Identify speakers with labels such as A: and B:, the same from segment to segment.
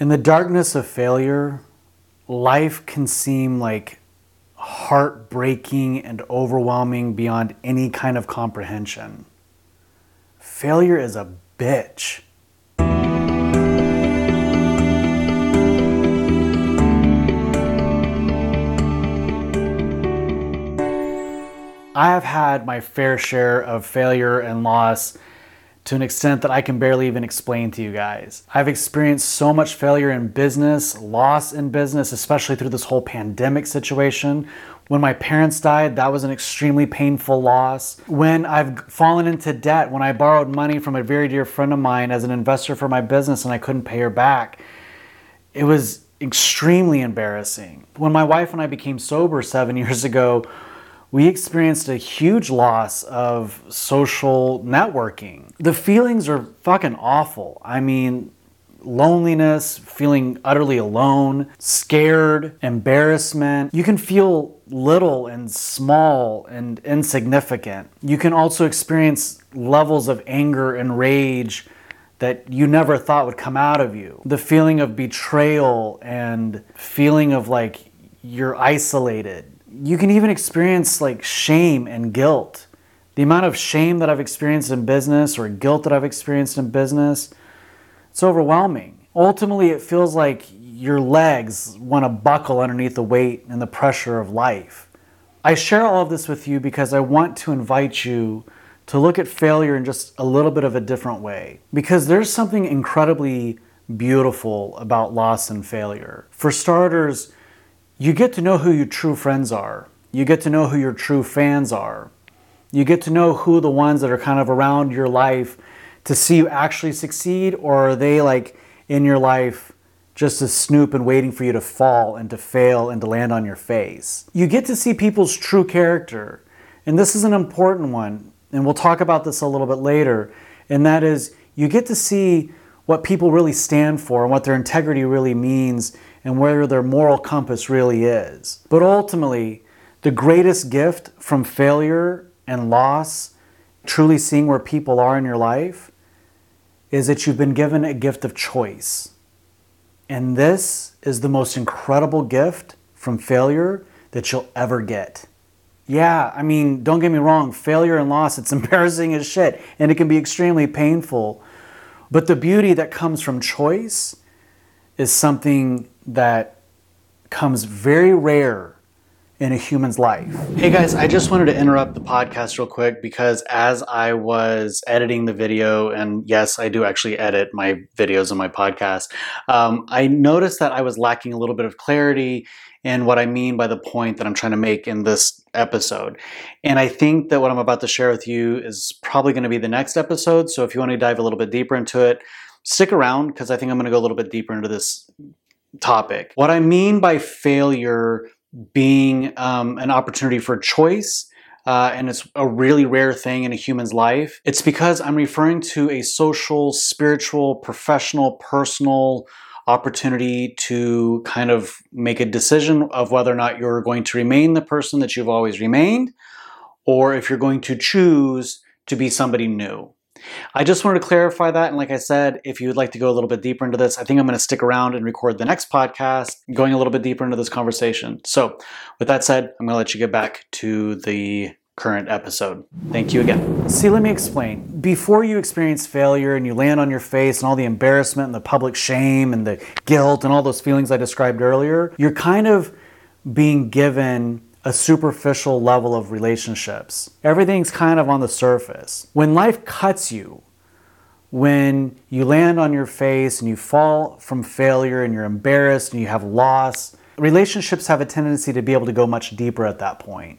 A: In the darkness of failure, life can seem like heartbreaking and overwhelming beyond any kind of comprehension. Failure is a bitch. I have had my fair share of failure and loss to an extent that I can barely even explain to you guys. I've experienced so much failure in business, loss in business, especially through this whole pandemic situation. When my parents died, that was an extremely painful loss. When I've fallen into debt, when I borrowed money from a very dear friend of mine as an investor for my business and I couldn't pay her back, it was extremely embarrassing. When my wife and I became sober seven years ago, we experienced a huge loss of social networking. The feelings are fucking awful. I mean, loneliness, feeling utterly alone, scared, embarrassment. You can feel little and small and insignificant. You can also experience levels of anger and rage that you never thought would come out of you. The feeling of betrayal and feeling of like you're isolated you can even experience like shame and guilt. The amount of shame that I've experienced in business or guilt that I've experienced in business, it's overwhelming. Ultimately, it feels like your legs want to buckle underneath the weight and the pressure of life. I share all of this with you because I want to invite you to look at failure in just a little bit of a different way. Because there's something incredibly beautiful about loss and failure. For starters, you get to know who your true friends are. You get to know who your true fans are. You get to know who the ones that are kind of around your life to see you actually succeed, or are they like in your life just to snoop and waiting for you to fall and to fail and to land on your face? You get to see people's true character. And this is an important one, and we'll talk about this a little bit later. And that is, you get to see what people really stand for and what their integrity really means and where their moral compass really is. But ultimately, the greatest gift from failure and loss, truly seeing where people are in your life, is that you've been given a gift of choice. And this is the most incredible gift from failure that you'll ever get. Yeah, I mean, don't get me wrong, failure and loss, it's embarrassing as shit, and it can be extremely painful. But the beauty that comes from choice is something that comes very rare in a human's life. Hey guys, I just wanted to interrupt the podcast real quick because as I was editing the video, and yes, I do actually edit my videos and my podcast, um, I noticed that I was lacking a little bit of clarity in what I mean by the point that I'm trying to make in this episode. And I think that what I'm about to share with you is probably going to be the next episode. So if you want to dive a little bit deeper into it, stick around because I think I'm going to go a little bit deeper into this topic. What I mean by failure being um, an opportunity for choice. Uh, and it's a really rare thing in a human's life. It's because I'm referring to a social, spiritual, professional, personal opportunity to kind of make a decision of whether or not you're going to remain the person that you've always remained, or if you're going to choose to be somebody new. I just wanted to clarify that. And like I said, if you would like to go a little bit deeper into this, I think I'm going to stick around and record the next podcast going a little bit deeper into this conversation. So, with that said, I'm going to let you get back to the current episode. Thank you again. See, let me explain. Before you experience failure and you land on your face and all the embarrassment and the public shame and the guilt and all those feelings I described earlier, you're kind of being given a superficial level of relationships. Everything's kind of on the surface. When life cuts you, when you land on your face and you fall from failure and you're embarrassed and you have loss, relationships have a tendency to be able to go much deeper at that point.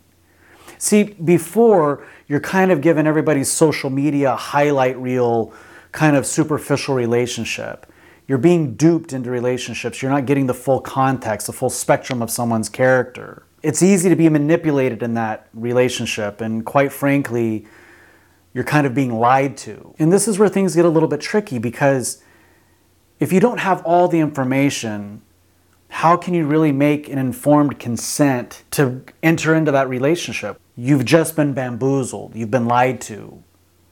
A: See, before you're kind of given everybody's social media highlight reel kind of superficial relationship. You're being duped into relationships. You're not getting the full context, the full spectrum of someone's character it's easy to be manipulated in that relationship. And quite frankly, you're kind of being lied to. And this is where things get a little bit tricky because if you don't have all the information, how can you really make an informed consent to enter into that relationship? You've just been bamboozled, you've been lied to.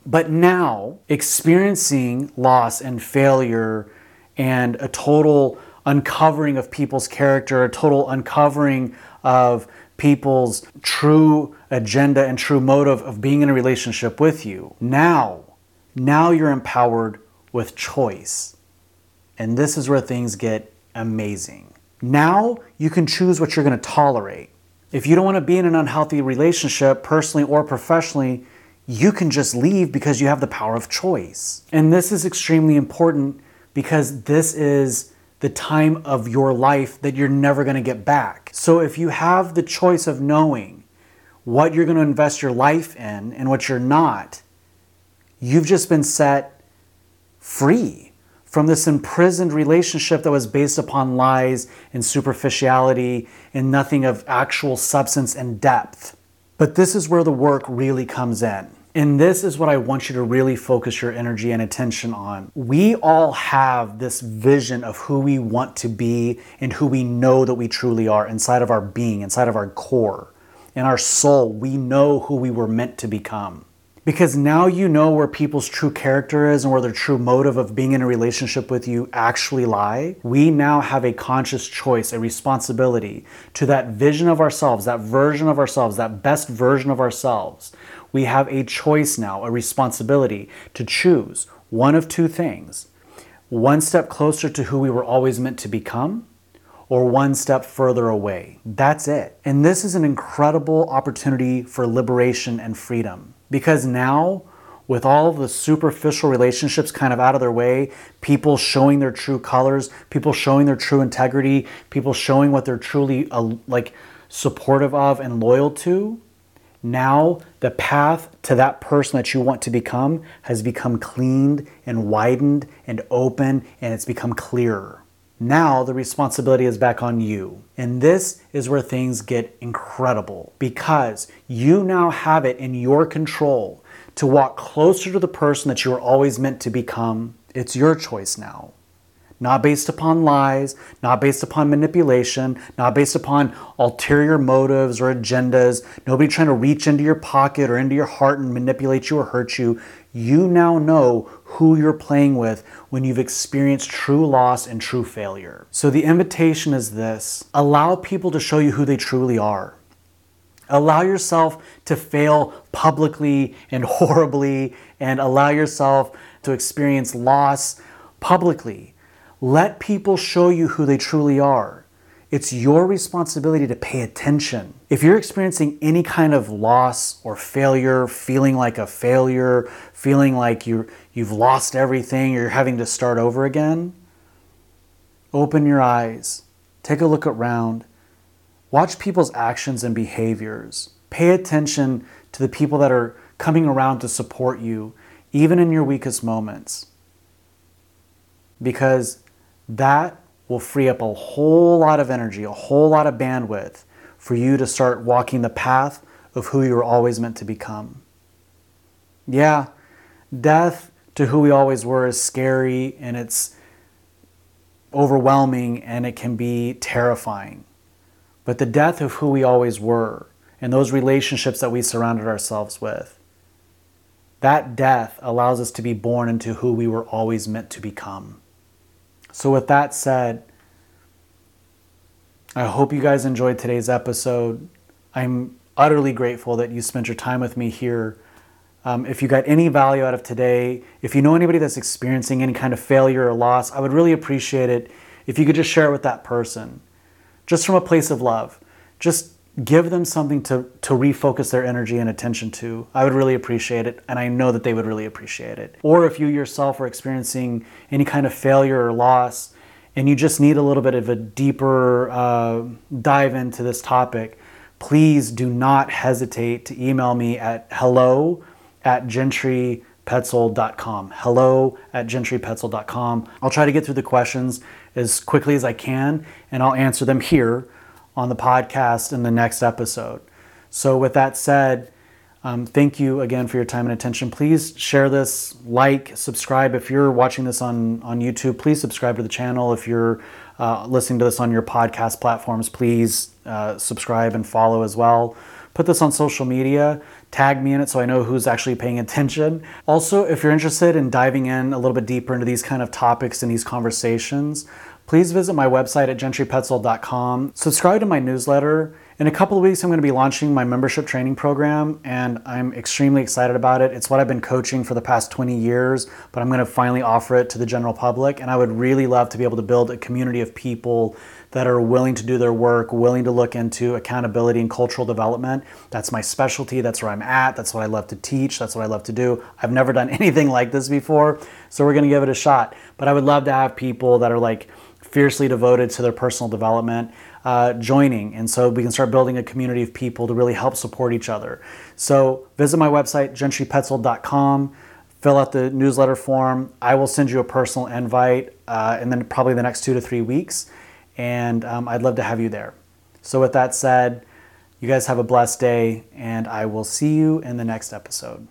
A: But now, experiencing loss and failure and a total uncovering of people's character, a total uncovering of people's true agenda and true motive of being in a relationship with you. Now, now you're empowered with choice. And this is where things get amazing. Now you can choose what you're going to tolerate. If you don't want to be in an unhealthy relationship, personally or professionally, you can just leave because you have the power of choice. And this is extremely important because this is the time of your life that you're never going to get back. So if you have the choice of knowing what you're going to invest your life in and what you're not, you've just been set free from this imprisoned relationship that was based upon lies and superficiality and nothing of actual substance and depth. But this is where the work really comes in. And this is what I want you to really focus your energy and attention on. We all have this vision of who we want to be and who we know that we truly are inside of our being, inside of our core. In our soul, we know who we were meant to become. Because now you know where people's true character is and where their true motive of being in a relationship with you actually lie. We now have a conscious choice, a responsibility to that vision of ourselves, that version of ourselves, that best version of ourselves we have a choice now, a responsibility to choose one of two things one step closer to who we were always meant to become, or one step further away. That's it. And this is an incredible opportunity for liberation and freedom because now, with all the superficial relationships kind of out of their way, people showing their true colors, people showing their true integrity, people showing what they're truly uh, like supportive of and loyal to, now the path to that person that you want to become has become cleaned and widened and open and it's become clearer. Now the responsibility is back on you. And this is where things get incredible because you now have it in your control to walk closer to the person that you were always meant to become. It's your choice now not based upon lies, not based upon manipulation, not based upon ulterior motives or agendas, nobody trying to reach into your pocket or into your heart and manipulate you or hurt you. You now know who you're playing with when you've experienced true loss and true failure. So the invitation is this allow people to show you who they truly are. Allow yourself to fail publicly and horribly, and allow yourself to experience loss publicly let people show you who they truly are. It's your responsibility to pay attention. If you're experiencing any kind of loss or failure, feeling like a failure, feeling like you you've lost everything, or you're having to start over again, open your eyes, take a look around, watch people's actions and behaviors. Pay attention to the people that are coming around to support you, even in your weakest moments. Because that will free up a whole lot of energy, a whole lot of bandwidth for you to start walking the path of who you were always meant to become. Yeah, death to who we always were is scary and it's overwhelming and it can be terrifying. But the death of who we always were and those relationships that we surrounded ourselves with, that death allows us to be born into who we were always meant to become. So, with that said, I hope you guys enjoyed today's episode. I'm utterly grateful that you spent your time with me here. Um, if you got any value out of today, if you know anybody that's experiencing any kind of failure or loss, I would really appreciate it if you could just share it with that person, just from a place of love. Just give them something to, to refocus their energy and attention to. I would really appreciate it, and I know that they would really appreciate it. Or if you yourself are experiencing any kind of failure or loss, and you just need a little bit of a deeper uh, dive into this topic, please do not hesitate to email me at hello at gentrypetzold.com. Hello at gentrypetzold.com. I'll try to get through the questions as quickly as I can, and I'll answer them here on the podcast in the next episode. So, with that said, um, thank you again for your time and attention. Please share this, like, subscribe. If you're watching this on, on YouTube, please subscribe to the channel. If you're uh, listening to this on your podcast platforms, please uh, subscribe and follow as well. put this on social media, tag me in it so I know who's actually paying attention. Also, if you're interested in diving in a little bit deeper into these kind of topics and these conversations, please visit my website at gentrypetzold.com. Subscribe to my newsletter. In a couple of weeks, I'm going to be launching my membership training program, and I'm extremely excited about it. It's what I've been coaching for the past 20 years, but I'm going to finally offer it to the general public. And I would really love to be able to build a community of people that are willing to do their work, willing to look into accountability and cultural development. That's my specialty. That's where I'm at. That's what I love to teach. That's what I love to do. I've never done anything like this before, so we're going to give it a shot. But I would love to have people that are like, fiercely devoted to their personal development uh, joining. And so we can start building a community of people to really help support each other. So visit my website, gentrypetzold.com, fill out the newsletter form. I will send you a personal invite uh, and then probably the next two to three weeks. And um, I'd love to have you there. So, with that said, you guys have a blessed day, and I will see you in the next episode.